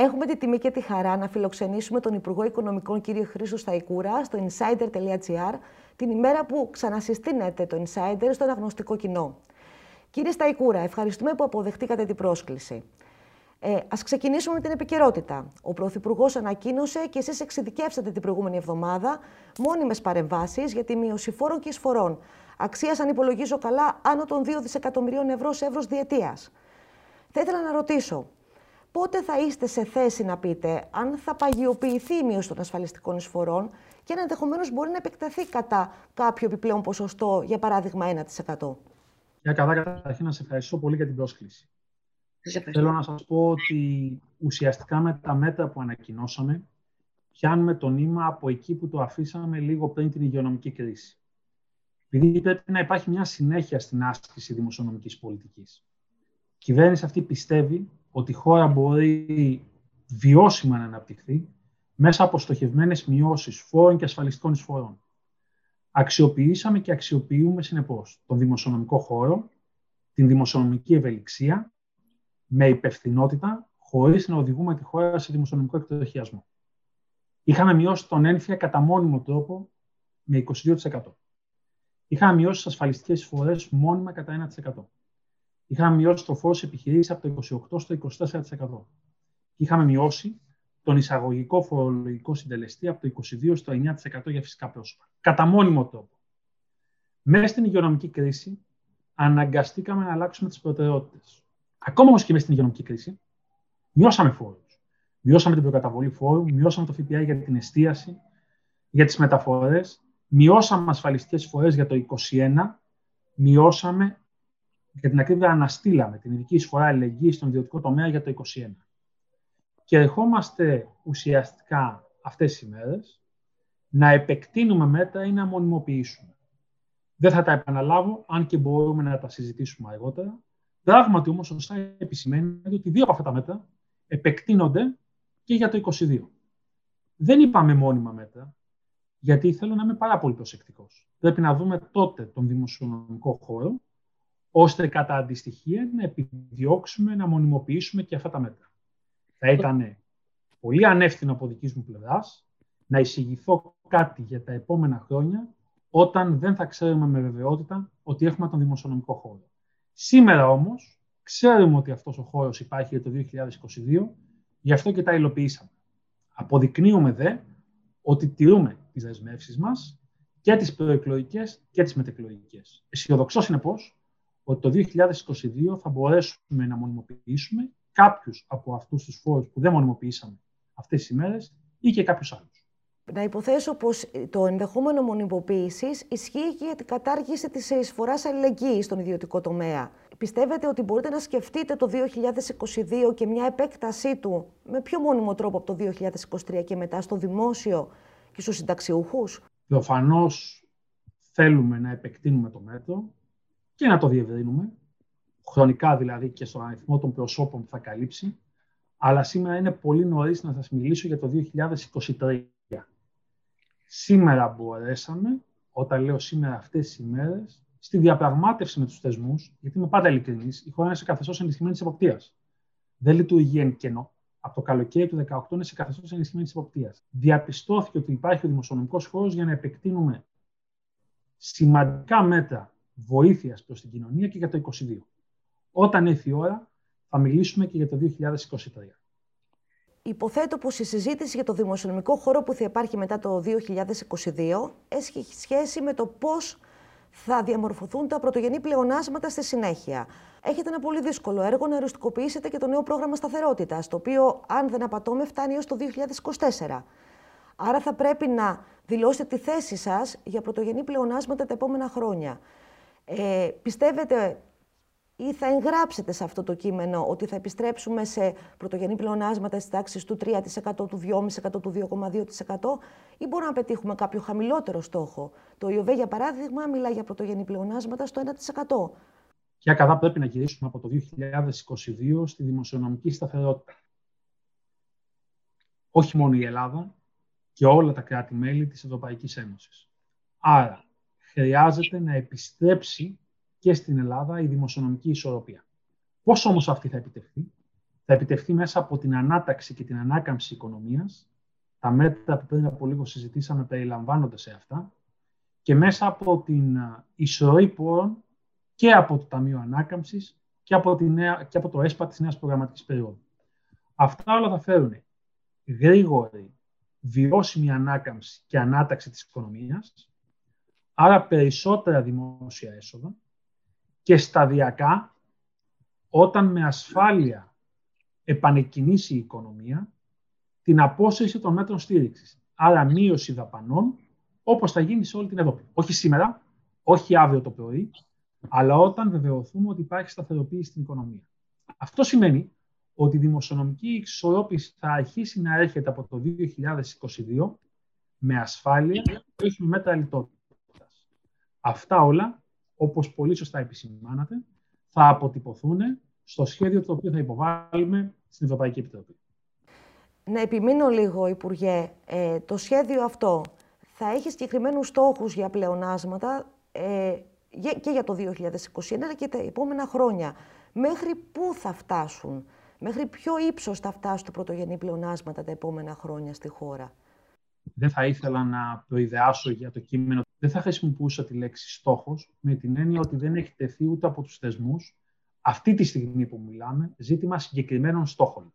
Έχουμε τη τιμή και τη χαρά να φιλοξενήσουμε τον Υπουργό Οικονομικών κύριο Χρήστο Σταϊκούρα στο insider.gr την ημέρα που ξανασυστήνεται το Insider στο αναγνωστικό κοινό. Κύριε Σταϊκούρα, ευχαριστούμε που αποδεχτήκατε την πρόσκληση. Ε, Α ξεκινήσουμε με την επικαιρότητα. Ο Πρωθυπουργός ανακοίνωσε και εσείς εξειδικεύσατε την προηγούμενη εβδομάδα μόνιμες παρεμβάσεις για τη μείωση φόρων και εισφορών. Αξία, αν υπολογίζω καλά, άνω των 2 δισεκατομμυρίων ευρώ σε εύρος διετίας. Θα ήθελα να ρωτήσω, πότε θα είστε σε θέση να πείτε αν θα παγιοποιηθεί η μείωση των ασφαλιστικών εισφορών και αν ενδεχομένως μπορεί να επεκταθεί κατά κάποιο επιπλέον ποσοστό, για παράδειγμα 1%. Για καλά, καταρχήν να σε ευχαριστώ πολύ για την πρόσκληση. Θέλω να σας πω ότι ουσιαστικά με τα μέτρα που ανακοινώσαμε, πιάνουμε το νήμα από εκεί που το αφήσαμε λίγο πριν την υγειονομική κρίση. Επειδή πρέπει να υπάρχει μια συνέχεια στην άσκηση δημοσιονομικής πολιτικής. Η κυβέρνηση αυτή πιστεύει ότι η χώρα μπορεί βιώσιμα να αναπτυχθεί μέσα από στοχευμένες μειώσεις φόρων και ασφαλιστικών εισφορών. Αξιοποιήσαμε και αξιοποιούμε συνεπώς τον δημοσιονομικό χώρο, την δημοσιονομική ευελιξία, με υπευθυνότητα, χωρίς να οδηγούμε τη χώρα σε δημοσιονομικό εκτροχιασμό. Είχαμε μειώσει τον ένφια κατά μόνιμο τρόπο με 22%. Είχαμε μειώσει τις ασφαλιστικές εισφορές μόνιμα κατά 1%. Είχαμε μειώσει το φόρος επιχειρήσει από το 28% στο 24%. Είχαμε μειώσει τον εισαγωγικό φορολογικό συντελεστή από το 22% στο 9% για φυσικά πρόσωπα. Κατά μόνιμο τρόπο. Μέσα στην υγειονομική κρίση αναγκαστήκαμε να αλλάξουμε τις προτεραιότητες. Ακόμα όμως και μέσα στην υγειονομική κρίση, μειώσαμε φόρους. Μειώσαμε την προκαταβολή φόρου, μειώσαμε το ΦΠΑ για την εστίαση, για τις μεταφορές, μειώσαμε ασφαλιστικές φορές για το 2021, μειώσαμε, για την ακρίβεια αναστήλαμε την ειδική εισφορά αλληλεγγύης στον ιδιωτικό τομέα για το 2021. Και ερχόμαστε ουσιαστικά αυτές τις ημέρες να επεκτείνουμε μέτρα ή να μονιμοποιήσουμε. Δεν θα τα επαναλάβω, αν και μπορούμε να τα συζητήσουμε αργότερα. Πράγματι όμως σωστά επισημαίνει ότι δύο από αυτά τα μέτρα επεκτείνονται και για το 2022. Δεν είπαμε μόνιμα μέτρα, γιατί θέλω να είμαι πάρα πολύ προσεκτικός. Πρέπει να δούμε τότε τον δημοσιονομικό χώρο, ώστε κατά αντιστοιχεία να επιδιώξουμε να μονιμοποιήσουμε και αυτά τα μέτρα θα ήταν πολύ ανεύθυνο από δικής μου πλευράς να εισηγηθώ κάτι για τα επόμενα χρόνια όταν δεν θα ξέρουμε με βεβαιότητα ότι έχουμε τον δημοσιονομικό χώρο. Σήμερα όμως ξέρουμε ότι αυτός ο χώρος υπάρχει για το 2022, γι' αυτό και τα υλοποιήσαμε. Αποδεικνύουμε δε ότι τηρούμε τις δεσμεύσεις μας και τις προεκλογικές και τις μετεκλογικές. Αισιοδοξώ συνεπώς ότι το 2022 θα μπορέσουμε να μονιμοποιήσουμε κάποιους από αυτούς τους φόρους που δεν μονιμοποιήσαμε αυτές τις ημέρες ή και κάποιους άλλους. Να υποθέσω πως το ενδεχόμενο μονιμοποίησης ισχύει και για την κατάργηση της εισφοράς αλληλεγγύης στον ιδιωτικό τομέα. Πιστεύετε ότι μπορείτε να σκεφτείτε το 2022 και μια επέκτασή του με πιο μόνιμο τρόπο από το 2023 και μετά στο δημόσιο και στους συνταξιούχους; Προφανώς θέλουμε να επεκτείνουμε το μέτρο και να το διευρύνουμε χρονικά δηλαδή και στον αριθμό των προσώπων που θα καλύψει, αλλά σήμερα είναι πολύ νωρίς να σας μιλήσω για το 2023. Σήμερα μπορέσαμε, όταν λέω σήμερα αυτές τις ημέρες, στη διαπραγμάτευση με τους θεσμούς, γιατί είμαι πάντα ειλικρινής, η χώρα είναι σε καθεστώς ενισχυμένης εποπτείας. Δεν λειτουργεί εν κενό. Από το καλοκαίρι του 2018 είναι σε καθεστώς ενισχυμένης εποπτείας. Διαπιστώθηκε ότι υπάρχει ο δημοσιονομικός χώρος για να επεκτείνουμε σημαντικά μέτρα βοήθειας προς την κοινωνία και για το 2022. Όταν έρθει η ώρα, θα μιλήσουμε και για το 2023. Υποθέτω πως η συζήτηση για το δημοσιονομικό χώρο που θα υπάρχει μετά το 2022 έχει σχέση με το πώς θα διαμορφωθούν τα πρωτογενή πλεονάσματα στη συνέχεια. Έχετε ένα πολύ δύσκολο έργο να οριστικοποιήσετε και το νέο πρόγραμμα σταθερότητας, το οποίο, αν δεν απατώμε, φτάνει έως το 2024. Άρα θα πρέπει να δηλώσετε τη θέση σας για πρωτογενή πλεονάσματα τα επόμενα χρόνια. Ε, πιστεύετε ή θα εγγράψετε σε αυτό το κείμενο ότι θα επιστρέψουμε σε πρωτογενή πλεονάσματα στις τάξεις του 3%, του 2,5%, του 2,2% ή μπορούμε να πετύχουμε κάποιο χαμηλότερο στόχο; Το ΙΟΒΕ, για παράδειγμα, μιλάει για πρωτογενή πλεονάσματα στο 1%. Ποια κατά πρέπει να γυρίσουμε από το 2022 στη δημοσιονομική σταθερότητα. Όχι μόνο η Ελλάδα και όλα τα κράτη-μέλη της Ευρωπαϊκής Ένωσης. Άρα, χρειάζεται να επιστρέψει και στην Ελλάδα η δημοσιονομική ισορροπία. Πώς όμως αυτή θα επιτευχθεί, θα επιτευχθεί μέσα από την ανάταξη και την ανάκαμψη οικονομίας. Τα μέτρα που πριν από λίγο συζητήσαμε περιλαμβάνονται σε αυτά και μέσα από την ισορροή πόρων και από το Ταμείο Ανάκαμψης και από, τη νέα, και από το ΕΣΠΑ της νέας προγραμματικής περίοδου. Αυτά όλα θα φέρουν γρήγορη, βιώσιμη ανάκαμψη και ανάταξη της οικονομίας, άρα περισσότερα δημόσια έσοδα και σταδιακά, όταν με ασφάλεια επανεκκινήσει η οικονομία, την απόσυρση των μέτρων στήριξης. Άρα μείωση δαπανών, όπως θα γίνει σε όλη την Ευρώπη. Όχι σήμερα, όχι αύριο το πρωί, αλλά όταν βεβαιωθούμε ότι υπάρχει σταθεροποίηση στην οικονομία. Αυτό σημαίνει ότι η δημοσιονομική εξορρόπηση θα αρχίσει να έρχεται από το 2022 με ασφάλεια και όχι με μέτρα λιτότητας. Αυτά όλα, όπως πολύ σωστά επισημάνατε, θα αποτυπωθούν στο σχέδιο το οποίο θα υποβάλουμε στην Ευρωπαϊκή Επιτροπή. Να επιμείνω λίγο, Υπουργέ. Ε, το σχέδιο αυτό θα έχει συγκεκριμένους στόχους για πλεονάσματα ε, και για το 2021 αλλά και τα επόμενα χρόνια. Μέχρι πού θα φτάσουν, μέχρι ποιο ύψος θα φτάσουν τα πρωτογενή πλεονάσματα τα επόμενα χρόνια στη χώρα; Δεν θα ήθελα να προειδεάσω για το κείμενο. Δεν θα χρησιμοποιούσα τη λέξη στόχος με την έννοια ότι δεν έχει τεθεί ούτε από τους θεσμούς αυτή τη στιγμή που μιλάμε ζήτημα συγκεκριμένων στόχων.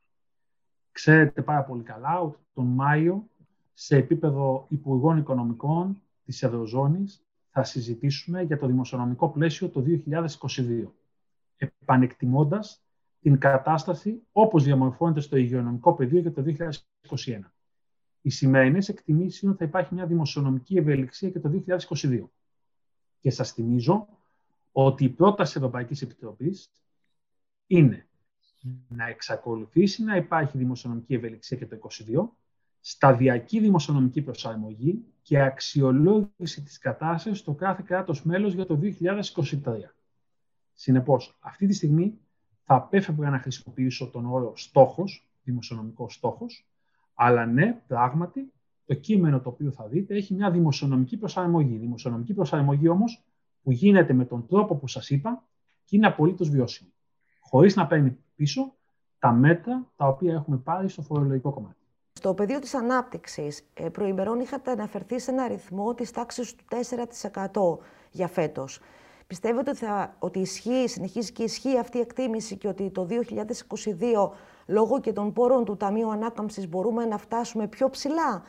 Ξέρετε πάρα πολύ καλά ότι τον Μάιο σε επίπεδο Υπουργών Οικονομικών της Ευρωζώνης θα συζητήσουμε για το δημοσιονομικό πλαίσιο το 2022, επανεκτιμώντας την κατάσταση όπως διαμορφώνεται στο υγειονομικό πεδίο για το 2021. Οι σημερινές εκτιμήσεις είναι ότι θα υπάρχει μια δημοσιονομική ευελιξία και το 2022. Και σας θυμίζω ότι η πρόταση Ευρωπαϊκής Επιτροπής είναι να εξακολουθήσει να υπάρχει δημοσιονομική ευελιξία και το 2022, σταδιακή δημοσιονομική προσαρμογή και αξιολόγηση της κατάστασης στο κάθε κράτος μέλος για το 2023. Συνεπώς, αυτή τη στιγμή θα απέφευγα να χρησιμοποιήσω τον όρο στόχος, δημοσιονομικός στόχος, αλλά ναι, πράγματι, το κείμενο το οποίο θα δείτε έχει μια δημοσιονομική προσαρμογή. Δημοσιονομική προσαρμογή όμως που γίνεται με τον τρόπο που σας είπα και είναι απολύτως βιώσιμη. Χωρίς να παίρνει πίσω τα μέτρα τα οποία έχουμε πάρει στο φορολογικό κομμάτι. Στο πεδίο της ανάπτυξης, ε, προημερών είχατε αναφερθεί σε ένα αριθμό της τάξης του 4% για φέτος. Πιστεύετε ότι, θα, ότι ισχύει, συνεχίζει και ισχύει αυτή η εκτίμηση και ότι το 2022, λόγω και των πόρων του Ταμείου Ανάκαμψης, μπορούμε να φτάσουμε πιο ψηλά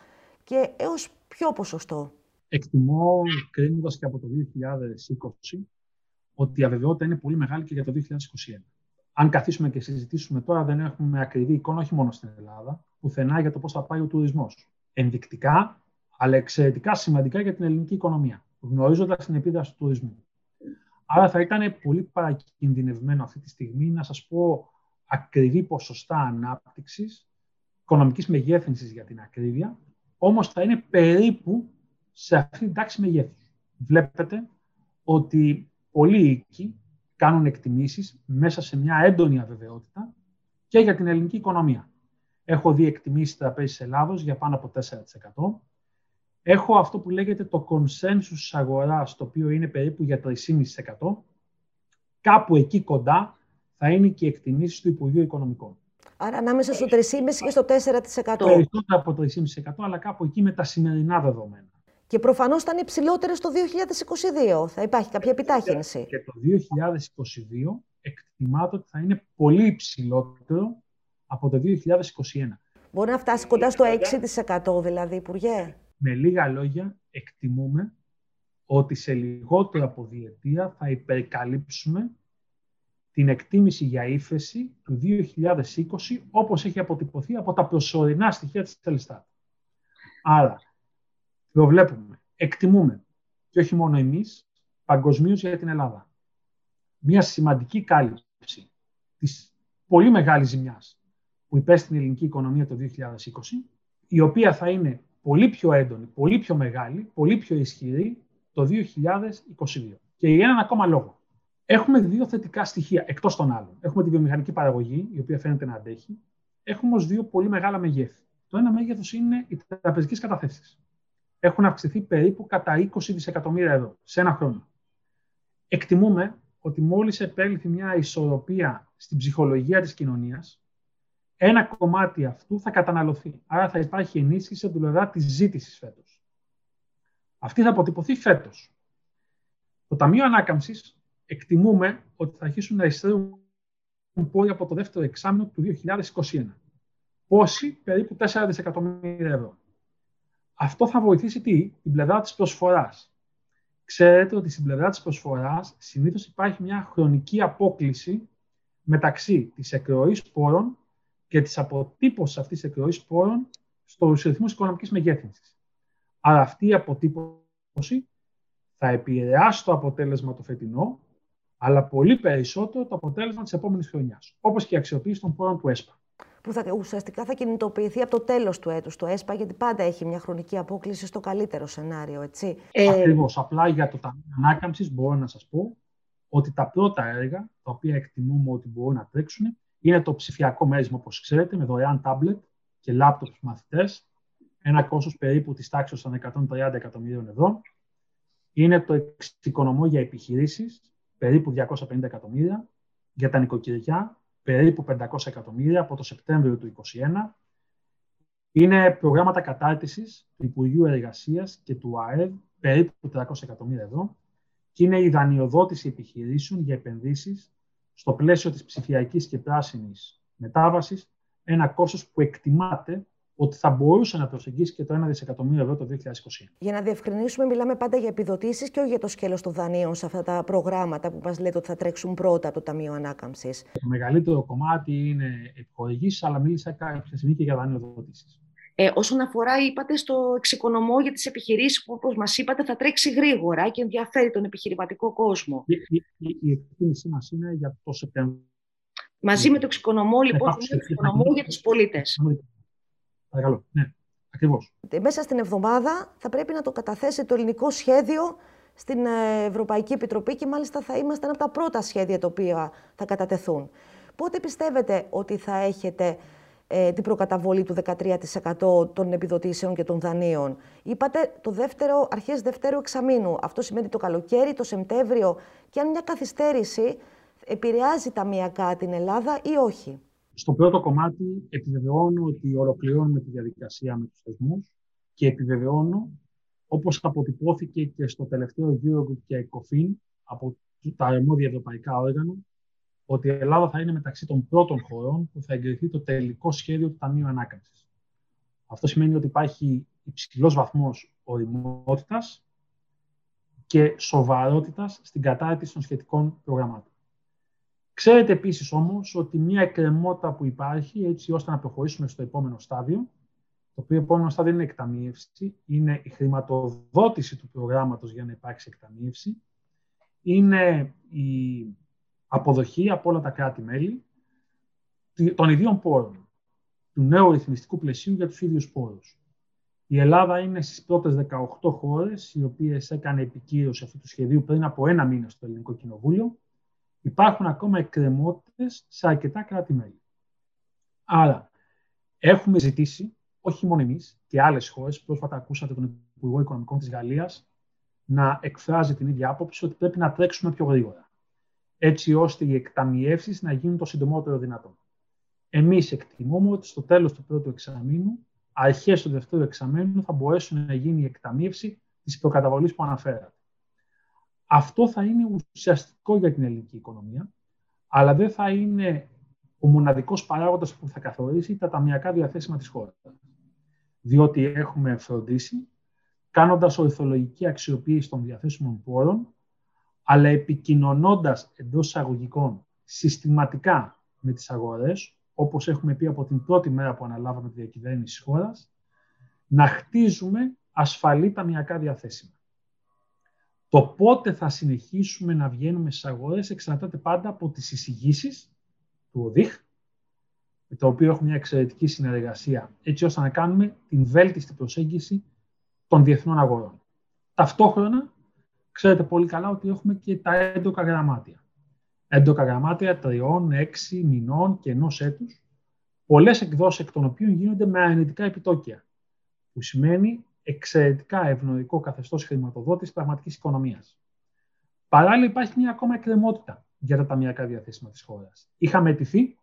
και έως ποιο ποσοστό; Εκτιμώ, κρίνοντας και από το 2020, ότι η αβεβαιότητα είναι πολύ μεγάλη και για το 2021 αν καθίσουμε και συζητήσουμε τώρα, δεν έχουμε ακριβή εικόνα, όχι μόνο στην Ελλάδα, πουθενά για το πώς θα πάει ο τουρισμός. Ενδεικτικά, αλλά εξαιρετικά σημαντικά για την ελληνική οικονομία, γνωρίζοντας την επίδραση του τουρισμού. Άρα θα ήταν πολύ παρακινδυνευμένο αυτή τη στιγμή να σας πω ακριβή ποσοστά ανάπτυξης, οικονομικής μεγέθυνσης για την ακρίβεια, όμως θα είναι περίπου σε αυτή την τάξη μεγέθου. Βλέπετε ότι πολλοί οίκοι κάνουν εκτιμήσεις μέσα σε μια έντονη αβεβαιότητα και για την ελληνική οικονομία. Έχω δει εκτιμήσεις τραπέζης Ελλάδος για πάνω από 4%. Έχω αυτό που λέγεται το consensus αγοράς, το οποίο είναι περίπου για 3,5%. Κάπου εκεί κοντά θα είναι και οι εκτιμήσεις του Υπουργείου Οικονομικών. Άρα ανάμεσα στο 3,5% και στο 4%. Περισσότερο από 3,5% αλλά κάπου εκεί με τα σημερινά δεδομένα. Και προφανώς θα είναι υψηλότερες το 2022. Θα υπάρχει κάποια επιτάχυνση. Και το 2022 εκτιμάται ότι θα είναι πολύ υψηλότερο από το 2021. Μπορεί να φτάσει κοντά στο 6% δηλαδή, Υπουργέ; Με λίγα λόγια, εκτιμούμε ότι σε λιγότερο από διετία θα υπερκαλύψουμε την εκτίμηση για ύφεση του 2020 όπως έχει αποτυπωθεί από τα προσωρινά στοιχεία της Ελιστάτ. Άρα, προβλέπουμε, εκτιμούμε, και όχι μόνο εμείς, παγκοσμίως για την Ελλάδα. Μια σημαντική κάλυψη της πολύ μεγάλης ζημιάς που υπέστη την ελληνική οικονομία το 2020, η οποία θα είναι πολύ πιο έντονη, πολύ πιο μεγάλη, πολύ πιο ισχυρή το 2022. Και για έναν ακόμα λόγο. Έχουμε δύο θετικά στοιχεία εκτός των άλλων. Έχουμε τη βιομηχανική παραγωγή, η οποία φαίνεται να αντέχει. Έχουμε όμως δύο πολύ μεγάλα μεγέθη. Το ένα μέγεθος είναι οι τραπεζικές καταθέσεις έχουν αυξηθεί περίπου κατά 20 δισεκατομμύρια ευρώ σε ένα χρόνο. Εκτιμούμε ότι μόλις επέλθει μια ισορροπία στην ψυχολογία της κοινωνίας, ένα κομμάτι αυτού θα καταναλωθεί. Άρα θα υπάρχει ενίσχυση από την πλευρά της ζήτησης φέτος. Αυτή θα αποτυπωθεί φέτος. Το Ταμείο Ανάκαμψης εκτιμούμε ότι θα αρχίσουν να εισραίουν πόροι από το δεύτερο εξάμεινο του 2021. Πόσοι, περίπου 4 δισεκατομμύρια ευρώ. Αυτό θα βοηθήσει τι, την πλευρά της προσφοράς. Ξέρετε ότι στην πλευρά της προσφοράς συνήθως υπάρχει μια χρονική απόκληση μεταξύ της εκροής πόρων και της αποτύπωσης αυτής της εκροής πόρων στους ρυθμούς οικονομικής μεγέθυνσης. Άρα αυτή η αποτύπωση θα επηρεάσει το αποτέλεσμα το φετινό, αλλά πολύ περισσότερο το αποτέλεσμα της επόμενης χρονιάς, όπως και η αξιοποίηση των πόρων του ΕΣΠΑ που θα, ουσιαστικά θα κινητοποιηθεί από το τέλος του έτους το ΕΣΠΑ, γιατί πάντα έχει μια χρονική απόκληση στο καλύτερο σενάριο, έτσι. Ε... Ακριβώς. Απλά για το Ταμείο Ανάκαμψης μπορώ να σας πω ότι τα πρώτα έργα, τα οποία εκτιμούμε ότι μπορούν να τρέξουν, είναι το ψηφιακό μέρισμα, όπως ξέρετε, με δωρεάν τάμπλετ και λάπτοπ στους μαθητές, ένα κόστος περίπου της τάξης των 130 εκατομμυρίων ευρώ. Είναι το εξοικονομώ για επιχειρήσεις, περίπου 250 εκατομμύρια, για τα νοικοκυριά, περίπου 500 εκατομμύρια από το Σεπτέμβριο του 2021. Είναι προγράμματα κατάρτισης του Υπουργείου Εργασίας και του ΑΕΔ, περίπου 400 εκατομμύρια ευρώ, και είναι η δανειοδότηση επιχειρήσεων για επενδύσεις στο πλαίσιο της ψηφιακής και πράσινης μετάβασης, ένα κόστος που εκτιμάται ότι θα μπορούσε να προσεγγίσει και το 1 δισεκατομμύριο ευρώ το 2021. Για να διευκρινίσουμε, μιλάμε πάντα για επιδοτήσεις και όχι για το σκέλος των δανείων σε αυτά τα προγράμματα που μας λέτε ότι θα τρέξουν πρώτα από το Ταμείο Ανάκαμψης. Το μεγαλύτερο κομμάτι είναι επιχορηγήσει, αλλά μίλησα κάποια στιγμή και για δανειοδοτήσεις. Ε, όσον αφορά, είπατε, στο εξοικονομώ για τις επιχειρήσεις που, όπως μας είπατε, θα τρέξει γρήγορα και ενδιαφέρει τον επιχειρηματικό κόσμο. Η, η, η, η εκτίμησή μας είναι για το Σεπτέμβριο. Μαζί με το εξοικονομώ, λοιπόν, το εξοικονομώ για τους πολίτες. Παρακαλώ. Ναι, ακριβώς. Μέσα στην εβδομάδα θα πρέπει να το καταθέσει το ελληνικό σχέδιο στην ε, Ευρωπαϊκή Επιτροπή και μάλιστα θα είμαστε ένα από τα πρώτα σχέδια τα οποία θα κατατεθούν. Πότε πιστεύετε ότι θα έχετε ε, την προκαταβολή του 13% των επιδοτήσεων και των δανείων. Είπατε το δεύτερο, αρχές δεύτερου εξαμήνου. Αυτό σημαίνει το καλοκαίρι, το Σεπτέμβριο και αν μια καθυστέρηση επηρεάζει ταμιακά την Ελλάδα ή όχι; Στο πρώτο κομμάτι επιβεβαιώνω ότι ολοκληρώνουμε τη διαδικασία με τους θεσμούς και επιβεβαιώνω, όπως αποτυπώθηκε και στο τελευταίο Eurogroup και ECOFIN από τα αρμόδια ευρωπαϊκά όργανα, ότι η Ελλάδα θα είναι μεταξύ των πρώτων χωρών που θα εγκριθεί το τελικό σχέδιο του Ταμείου Ανάκαμψης. Αυτό σημαίνει ότι υπάρχει υψηλός βαθμός οριμότητας και σοβαρότητας στην κατάρτιση των σχετικών προγραμμάτων. Ξέρετε επίσης όμως ότι μια εκκρεμότητα που υπάρχει έτσι ώστε να προχωρήσουμε στο επόμενο στάδιο, το οποίο επόμενο στάδιο είναι εκταμείευση, είναι η χρηματοδότηση του προγράμματος για να υπάρξει εκταμείευση, είναι η αποδοχή από όλα τα κράτη-μέλη των ιδίων πόρων, του νέου ρυθμιστικού πλαισίου για τους ίδιους πόρους. Η Ελλάδα είναι στις πρώτες 18 χώρες οι οποίες έκανε επικύρωση αυτού του σχεδίου πριν από ένα μήνα στο Ελληνικό Κοινοβούλιο υπάρχουν ακόμα εκκρεμότητες σε αρκετά κράτη-μέλη. Άρα, έχουμε ζητήσει, όχι μόνο εμείς και άλλες χώρες, πρόσφατα ακούσατε τον Υπουργό Οικονομικών της Γαλλίας να εκφράζει την ίδια άποψη ότι πρέπει να τρέξουμε πιο γρήγορα. Έτσι ώστε οι εκταμιεύσεις να γίνουν το συντομότερο δυνατόν. Εμείς εκτιμούμε ότι στο τέλος του πρώτου εξαμήνου, αρχές του δεύτερου εξαμήνου, θα μπορέσουν να γίνει η εκταμίευση της προκαταβολή που αναφέρατε. Αυτό θα είναι ουσιαστικό για την ελληνική οικονομία, αλλά δεν θα είναι ο μοναδικός παράγοντας που θα καθορίσει τα ταμιακά διαθέσιμα της χώρας. Διότι έχουμε φροντίσει, κάνοντας ορθολογική αξιοποίηση των διαθέσιμων πόρων, αλλά επικοινωνώντας εντός εισαγωγικών συστηματικά με τις αγορές, όπως έχουμε πει από την πρώτη μέρα που αναλάβαμε τη διακυβέρνηση της χώρας, να χτίζουμε ασφαλή ταμιακά διαθέσιμα. Το πότε θα συνεχίσουμε να βγαίνουμε στις αγορές εξαρτάται πάντα από τις εισηγήσεις του ΟΔΙΧ, με το οποίο έχουμε μια εξαιρετική συνεργασία, έτσι ώστε να κάνουμε την βέλτιστη προσέγγιση των διεθνών αγορών. Ταυτόχρονα, ξέρετε πολύ καλά ότι έχουμε και τα έντοκα γραμμάτια. Έντοκα γραμμάτια τριών, έξι μηνών και ενός έτους, πολλές εκδόσεις εκ των οποίων γίνονται με αρνητικά επιτόκια. Που σημαίνει εξαιρετικά ευνοϊκό καθεστώς χρηματοδότησης πραγματικής οικονομίας. Παράλληλα, υπάρχει μια ακόμα εκκρεμότητα για τα ταμιακά διαθέσιμα της χώρας. Είχαμε αιτηθεί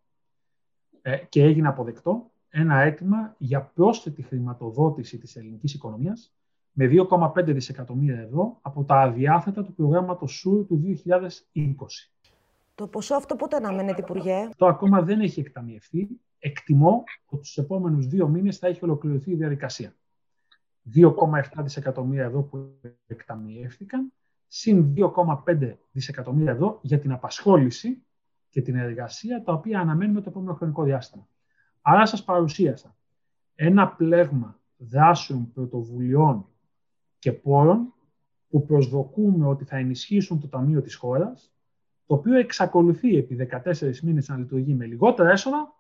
ε, και έγινε αποδεκτό ένα αίτημα για πρόσθετη χρηματοδότηση της ελληνικής οικονομίας με 2,5 δισεκατομμύρια ευρώ από τα αδιάθετα του προγράμματος ΣΟΥΡ του 2020. Το ποσό αυτό πότε αναμένεται, Υπουργέ; Το ακόμα δεν έχει εκταμιευθεί. Εκτιμώ ότι στους επόμενους δύο μήνες θα έχει ολοκληρωθεί η διαδικασία. 2,7 δισεκατομμύρια ευρώ που εκταμιεύτηκαν, συν 2,5 δισεκατομμύρια ευρώ για την απασχόληση και την εργασία, τα οποία αναμένουμε το επόμενο χρονικό διάστημα. Άρα σας παρουσίασα ένα πλέγμα δράσεων, πρωτοβουλειών και πόρων που προσδοκούμε ότι θα ενισχύσουν το Ταμείο της χώρας, το οποίο εξακολουθεί επί 14 μήνες να λειτουργεί με λιγότερα έσοδα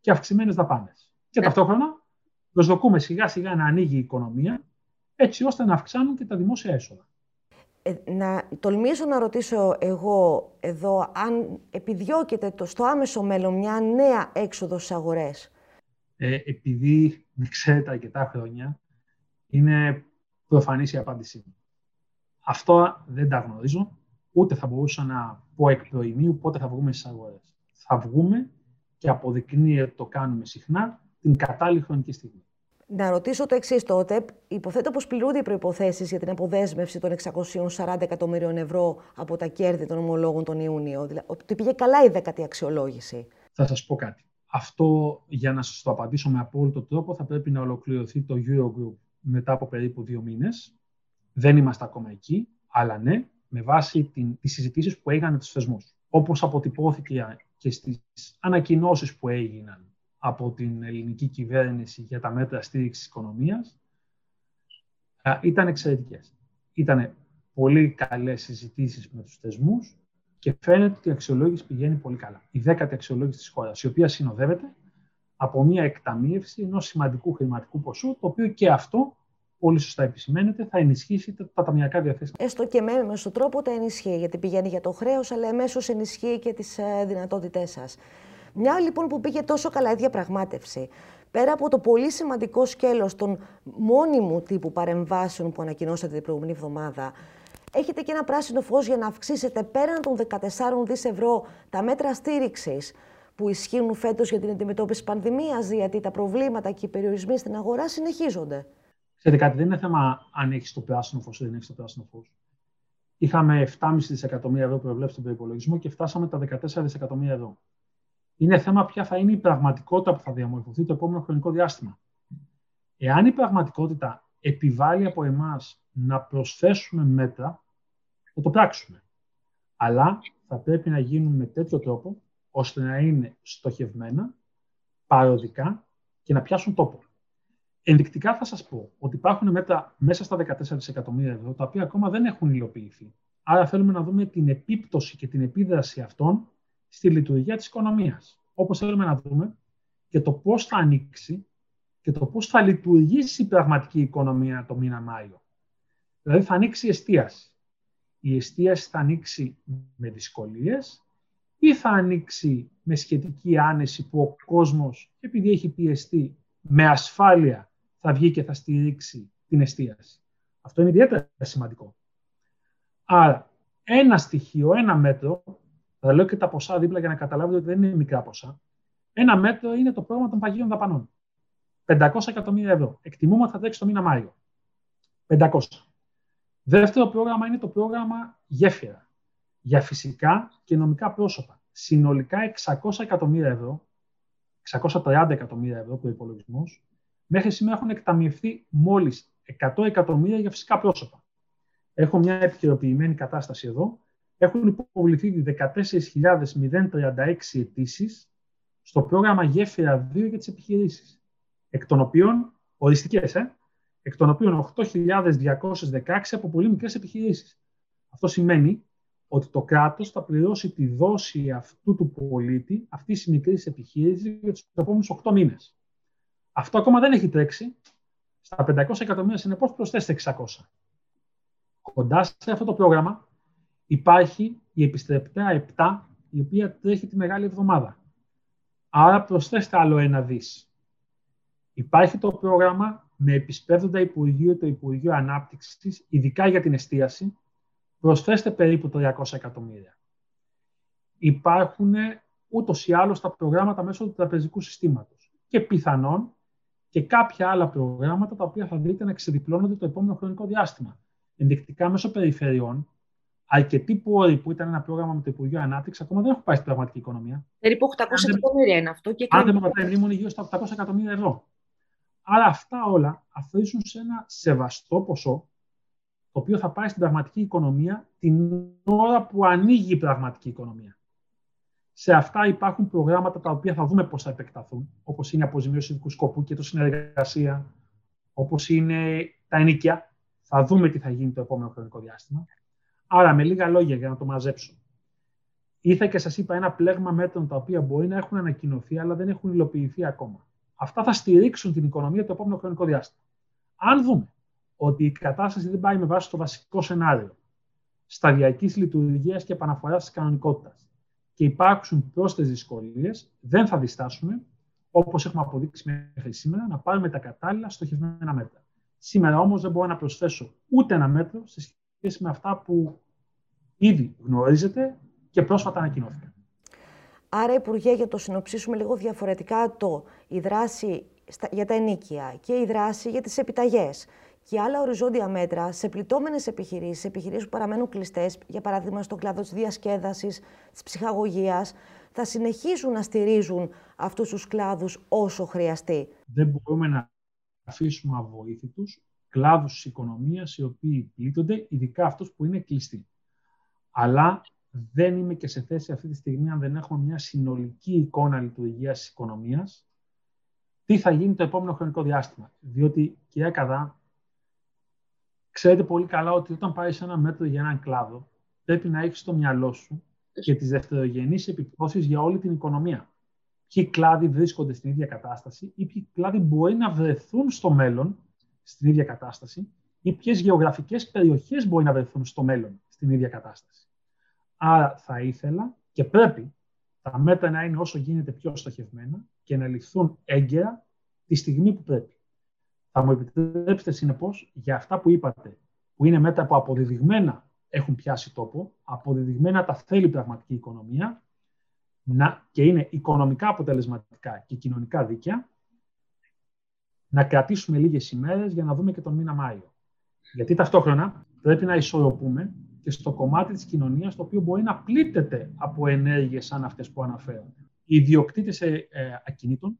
και αυξημένες δαπάνες. Και ναι. ταυτόχρονα προσδοκούμε σιγά σιγά να ανοίγει η οικονομία, έτσι ώστε να αυξάνουν και τα δημόσια έσοδα. Ε, να τολμήσω να ρωτήσω εγώ εδώ αν επιδιώκεται το, στο άμεσο μέλλον μια νέα έξοδο στις αγορές; Ε, επειδή με ξέρετε αρκετά χρόνια, είναι προφανής η απάντησή μου. Αυτό δεν τα γνωρίζω, ούτε θα μπορούσα να πω εκ προημίου πότε θα βγούμε στις αγορές. Θα βγούμε και αποδεικνύεται ότι το κάνουμε συχνά την κατάλληλη χρονική στιγμή. Να ρωτήσω το εξής τότε. Υποθέτω πως πληρούνται οι προποθέσει για την αποδέσμευση των 640 εκατομμυρίων ευρώ από τα κέρδη των ομολόγων τον Ιούνιο. Δηλαδή, ότι πήγε καλά η δέκατη αξιολόγηση. Θα σας πω κάτι. Αυτό, για να σας το απαντήσω με απόλυτο τρόπο, θα πρέπει να ολοκληρωθεί το Eurogroup μετά από περίπου δύο μήνες. Δεν είμαστε ακόμα εκεί, αλλά ναι, με βάση τις συζητήσεις που έγιναν με τους θεσμούς. Όπως αποτυπώθηκε και στις ανακοινώσεις που έγιναν από την ελληνική κυβέρνηση για τα μέτρα στήριξης οικονομίας ήταν εξαιρετικές. Ήταν πολύ καλές συζητήσεις με τους θεσμούς και φαίνεται ότι η αξιολόγηση πηγαίνει πολύ καλά. Η δέκατη αξιολόγηση της χώρας, η οποία συνοδεύεται από μια εκταμείευση ενός σημαντικού χρηματικού ποσού, το οποίο και αυτό πολύ σωστά επισημαίνεται, θα ενισχύσει τα, τα ταμιακά διαθέσιμα. Έστω και με έμεσο τρόπο τα ενισχύει, γιατί πηγαίνει για το χρέος, αλλά εμέσως ενισχύει και τις ε, δυνατότητές σας. Μια λοιπόν που πήγε τόσο καλά η διαπραγμάτευση, πέρα από το πολύ σημαντικό σκέλος των μόνιμου τύπου παρεμβάσεων που ανακοινώσατε την προηγούμενη εβδομάδα, έχετε και ένα πράσινο φως για να αυξήσετε πέραν των 14 δις ευρώ τα μέτρα στήριξης που ισχύουν φέτος για την αντιμετώπιση πανδημίας, γιατί τα προβλήματα και οι περιορισμοί στην αγορά συνεχίζονται. Ξέρετε κάτι, δεν είναι θέμα αν έχεις το πράσινο φως ή δεν έχεις το πράσινο φως. Είχαμε 7,5 δισεκατομμύρια ευρώ προβλέψει στον προπολογισμό και φτάσαμε τα 14 δισεκατομμύρια ευρώ. Είναι θέμα ποια θα είναι η πραγματικότητα που θα διαμορφωθεί το επόμενο χρονικό διάστημα. Εάν η πραγματικότητα επιβάλλει από εμάς να προσθέσουμε μέτρα, θα το πράξουμε. Αλλά θα πρέπει να γίνουν με τέτοιο τρόπο, ώστε να είναι στοχευμένα, παροδικά και να πιάσουν τόπο. Ενδεικτικά θα σας πω ότι υπάρχουν μέτρα μέσα στα 14 δισεκατομμύρια ευρώ, τα οποία ακόμα δεν έχουν υλοποιηθεί. Άρα θέλουμε να δούμε την επίπτωση και την επίδραση αυτών στη λειτουργία της οικονομίας. Όπως θέλουμε να δούμε και το πώς θα ανοίξει και το πώς θα λειτουργήσει η πραγματική οικονομία το μήνα Μάιο. Δηλαδή θα ανοίξει η εστίαση. Η εστίαση θα ανοίξει με δυσκολίες ή θα ανοίξει με σχετική άνεση που ο κόσμος, επειδή έχει πιεστεί, με ασφάλεια θα βγει και θα στηρίξει την εστίαση. Αυτό είναι ιδιαίτερα σημαντικό. Άρα, ένα στοιχείο, ένα μέτρο θα λέω και τα ποσά δίπλα για να καταλάβετε ότι δεν είναι μικρά ποσά. Ένα μέτρο είναι το πρόγραμμα των παγίων δαπανών. 500 εκατομμύρια ευρώ. Εκτιμούμε ότι θα τρέξει το μήνα Μάιο. 500. Δεύτερο πρόγραμμα είναι το πρόγραμμα Γέφυρα. Για φυσικά και νομικά πρόσωπα. Συνολικά 600 εκατομμύρια ευρώ, 630 εκατομμύρια ευρώ το υπολογισμό, μέχρι σήμερα έχουν εκταμιευθεί μόλις 100 εκατομμύρια για φυσικά πρόσωπα. Έχω μια επικαιροποιημένη κατάσταση εδώ έχουν υποβληθεί 14.036 αιτήσεις στο πρόγραμμα Γέφυρα 2 για τις επιχειρήσεις, εκ των οποίων, οριστικές, ε, εκ των οποίων 8.216 από πολύ μικρές επιχειρήσεις. Αυτό σημαίνει ότι το κράτος θα πληρώσει τη δόση αυτού του πολίτη, αυτής της μικρής επιχείρησης, για τους επόμενους 8 μήνες. Αυτό ακόμα δεν έχει τρέξει. Στα 500 εκατομμύρια συνεπώς προσθέστε 600. Κοντά σε αυτό το πρόγραμμα υπάρχει η επιστρεπτέα 7, η οποία τρέχει τη Μεγάλη Εβδομάδα. Άρα προσθέστε άλλο ένα δις. Υπάρχει το πρόγραμμα με επισπεύδοντα Υπουργείο το Υπουργείο Ανάπτυξης, ειδικά για την εστίαση, προσθέστε περίπου 300 εκατομμύρια. Υπάρχουν ούτως ή άλλως τα προγράμματα μέσω του τραπεζικού συστήματος. Και πιθανόν και κάποια άλλα προγράμματα τα οποία θα δείτε να εξεδιπλώνονται το επόμενο χρονικό διάστημα. Ενδεικτικά μέσω περιφερειών, αρκετοί πόροι που ήταν ένα πρόγραμμα με το Υπουργείο Ανάπτυξης ακόμα δεν έχουν πάει στην πραγματική οικονομία. Περίπου 800 εκατομμύρια είναι αυτό. Και αν δεν με πατάει μνήμη, γύρω στα 800 εκατομμύρια ευρώ. Άρα αυτά όλα αφήσουν σε ένα σεβαστό ποσό, το οποίο θα πάει στην πραγματική οικονομία την ώρα που ανοίγει η πραγματική οικονομία. Σε αυτά υπάρχουν προγράμματα τα οποία θα δούμε πώς θα επεκταθούν, όπως είναι η αποζημίωση ειδικού σκοπού και το συνεργασία, όπως είναι τα ενίκια. Θα δούμε τι θα γίνει το επόμενο χρονικό διάστημα. Άρα, με λίγα λόγια για να το μαζέψω. Ήρθα και σας είπα ένα πλέγμα μέτρων τα οποία μπορεί να έχουν ανακοινωθεί, αλλά δεν έχουν υλοποιηθεί ακόμα. Αυτά θα στηρίξουν την οικονομία το επόμενο χρονικό διάστημα. Αν δούμε ότι η κατάσταση δεν πάει με βάση το βασικό σενάριο σταδιακής λειτουργίας και επαναφοράς της κανονικότητας και υπάρξουν πρόσθετες δυσκολίες, δεν θα διστάσουμε, όπως έχουμε αποδείξει μέχρι σήμερα, να πάρουμε τα κατάλληλα στοχευμένα μέτρα. Σήμερα όμως δεν μπορώ να προσθέσω ούτε ένα μέτρο σε σχέση με αυτά που ήδη γνωρίζετε και πρόσφατα ανακοινώθηκαν. Άρα, Υπουργέ, για το συνοψίσουμε λίγο διαφορετικά το η δράση για τα ενίκια και η δράση για τις επιταγές και άλλα οριζόντια μέτρα σε πληττόμενες επιχειρήσεις, επιχειρήσεις που παραμένουν κλειστές, για παράδειγμα στον κλάδο της διασκέδασης, της ψυχαγωγίας, θα συνεχίσουν να στηρίζουν αυτούς τους κλάδους όσο χρειαστεί. Δεν μπορούμε να αφήσουμε αβοήθητους κλάδους της οικονομίας οι οποίοι πλήττονται, ειδικά αυτούς που είναι κλειστοί. Αλλά δεν είμαι και σε θέση αυτή τη στιγμή, αν δεν έχουμε μια συνολική εικόνα λειτουργίας της οικονομίας, τι θα γίνει το επόμενο χρονικό διάστημα. Διότι, κυρία Καδά, ξέρετε πολύ καλά ότι όταν πάρεις ένα μέτρο για έναν κλάδο, πρέπει να έχεις στο μυαλό σου και τις δευτερογενείς επιπτώσεις για όλη την οικονομία. Ποιοι κλάδοι βρίσκονται στην ίδια κατάσταση ή ποιοι κλάδοι μπορεί να βρεθούν στο μέλλον στην ίδια κατάσταση ή ποιες γεωγραφικές περιοχές μπορεί να βρεθούν στο μέλλον στην ίδια κατάσταση. Άρα θα ήθελα και πρέπει τα μέτρα να είναι όσο γίνεται πιο στοχευμένα και να ληφθούν έγκαιρα τη στιγμή που πρέπει. Θα μου επιτρέψετε συνεπώς για αυτά που είπατε, που είναι μέτρα που αποδεδειγμένα έχουν πιάσει τόπο, αποδεδειγμένα τα θέλει πραγματική οικονομία να, και είναι οικονομικά αποτελεσματικά και κοινωνικά δίκαια, να κρατήσουμε λίγες ημέρες για να δούμε και τον μήνα Μάιο. Γιατί ταυτόχρονα πρέπει να ισορροπούμε και στο κομμάτι της κοινωνίας το οποίο μπορεί να πλήττεται από ενέργειες σαν αυτές που αναφέρω. Οι ιδιοκτήτες ε, ε, ακινήτων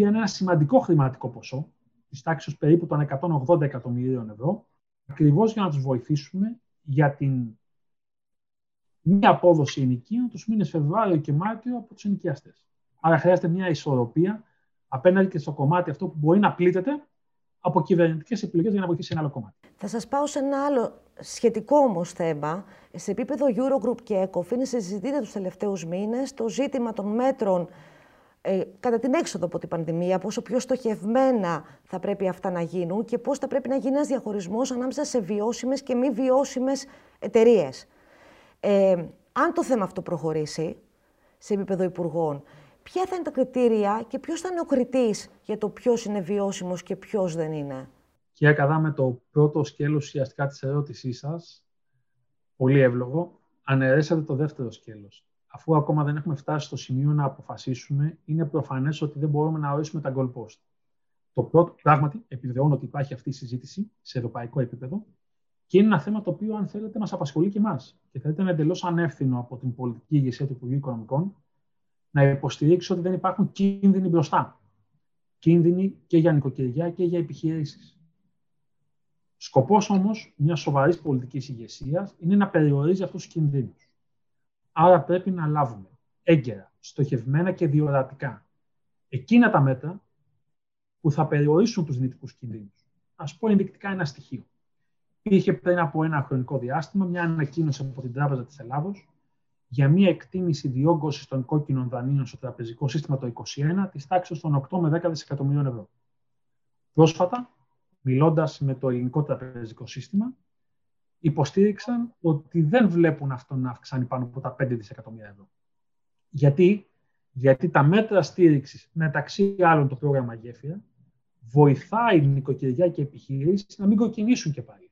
πήραν ένα σημαντικό χρηματικό ποσό, της τάξης περίπου των 180 εκατομμυρίων ευρώ, ακριβώς για να τους βοηθήσουμε για την μία απόδοση ενοικίων τους μήνες Φεβρουάριο και Μάρτιο από τους ενοικιαστές. Άρα χρειάζεται μια ισορροπία απέναντι και στο κομμάτι αυτό που μπορεί να πλήττεται από κυβερνητικές επιλογές για να βοηθήσει ένα άλλο κομμάτι. Θα σας πάω σε ένα άλλο σχετικό όμως θέμα. Σε επίπεδο Eurogroup και ECOFIN συζητείται τους τελευταίους μήνες το ζήτημα των μέτρων ε, κατά την έξοδο από την πανδημία, πόσο πιο στοχευμένα θα πρέπει αυτά να γίνουν και πώς θα πρέπει να γίνει ένας διαχωρισμός ανάμεσα σε βιώσιμες και μη βιώσιμες εταιρείες. Ε, αν το θέμα αυτό προχωρήσει σε επίπεδο υπουργών, ποια θα είναι τα κριτήρια και ποιος θα είναι ο κριτής για το ποιος είναι βιώσιμος και ποιος δεν είναι; Κυρία Καδά, με το πρώτο σκέλος ουσιαστικά της ερώτησής σας, πολύ εύλογο, αναιρέσατε το δεύτερο σκέλος αφού ακόμα δεν έχουμε φτάσει στο σημείο να αποφασίσουμε, είναι προφανές ότι δεν μπορούμε να ορίσουμε τα goal post. Το πρώτο, πράγματι, επιβεβαιώνω ότι υπάρχει αυτή η συζήτηση σε ευρωπαϊκό επίπεδο και είναι ένα θέμα το οποίο, αν θέλετε, μας απασχολεί και εμάς. Και θα ήταν εντελώς ανεύθυνο από την πολιτική ηγεσία του Υπουργείου Οικονομικών να υποστηρίξει ότι δεν υπάρχουν κίνδυνοι μπροστά. Κίνδυνοι και για νοικοκυριά και για επιχειρήσεις. Σκοπός όμως μιας σοβαρής πολιτικής ηγεσίας είναι να περιορίζει αυτούς τους κινδύνους. Άρα πρέπει να λάβουμε έγκαιρα, στοχευμένα και διορατικά εκείνα τα μέτρα που θα περιορίσουν τους δυνητικούς κινδύνους. Ας πω ενδεικτικά ένα στοιχείο. Υπήρχε πριν από ένα χρονικό διάστημα μια ανακοίνωση από την Τράπεζα της Ελλάδος για μια εκτίμηση διόγκωσης των κόκκινων δανείων στο τραπεζικό σύστημα το 2021 της τάξης των 8 με 10 δισεκατομμυρίων ευρώ. Πρόσφατα, μιλώντας με το ελληνικό τραπεζικό σύστημα, υποστήριξαν ότι δεν βλέπουν αυτό να αυξάνει πάνω από τα 5 δισεκατομμύρια ευρώ. Γιατί, Γιατί τα μέτρα στήριξης, μεταξύ άλλων το πρόγραμμα Γέφυρα, βοηθάει νοικοκυριά και επιχειρήσεις να μην κοκκινήσουν και πάλι.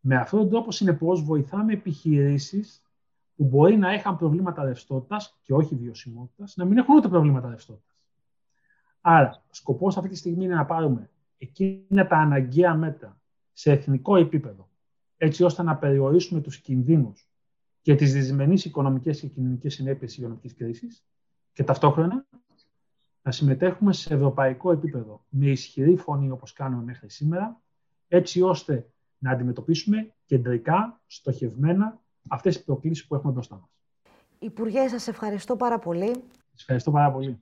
Με αυτόν τον τρόπο, συνεπώς, βοηθάμε επιχειρήσεις που μπορεί να είχαν προβλήματα ρευστότητας και όχι βιωσιμότητας, να μην έχουν ούτε προβλήματα ρευστότητας. Άρα, σκοπός αυτή τη στιγμή είναι να πάρουμε εκείνα τα αναγκαία μέτρα σε εθνικό επίπεδο, έτσι ώστε να περιορίσουμε τους κινδύνους και τις δυσμενείς οικονομικές και κοινωνικές συνέπειες της υγειονομικής κρίσης και ταυτόχρονα να συμμετέχουμε σε ευρωπαϊκό επίπεδο με ισχυρή φωνή όπως κάνουμε μέχρι σήμερα, έτσι ώστε να αντιμετωπίσουμε κεντρικά, στοχευμένα αυτές τις προκλήσεις που έχουμε μπροστά μας. Υπουργέ, σας ευχαριστώ πάρα πολύ. Σας ευχαριστώ πάρα πολύ.